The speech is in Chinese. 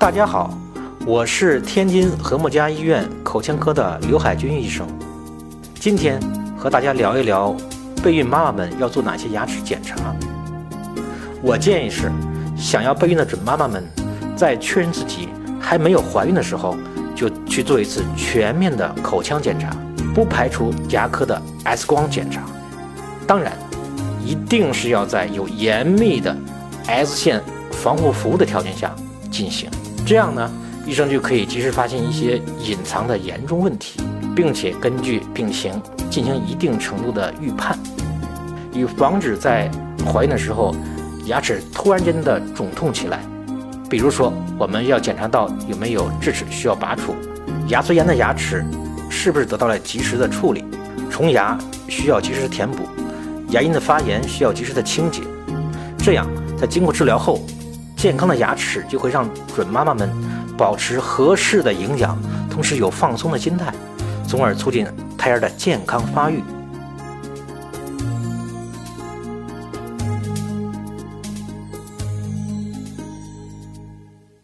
大家好，我是天津和睦家医院口腔科的刘海军医生。今天和大家聊一聊备孕妈妈们要做哪些牙齿检查。我建议是，想要备孕的准妈妈们，在确认自己还没有怀孕的时候，就去做一次全面的口腔检查，不排除牙科的 X 光检查。当然，一定是要在有严密的 X 线防护服务的条件下进行。这样呢，医生就可以及时发现一些隐藏的严重问题，并且根据病情进行一定程度的预判，以防止在怀孕的时候牙齿突然间的肿痛起来。比如说，我们要检查到有没有智齿需要拔除，牙髓炎的牙齿是不是得到了及时的处理，虫牙需要及时填补，牙龈的发炎需要及时的清洁。这样，在经过治疗后。健康的牙齿就会让准妈妈们保持合适的营养，同时有放松的心态，从而促进胎儿的健康发育。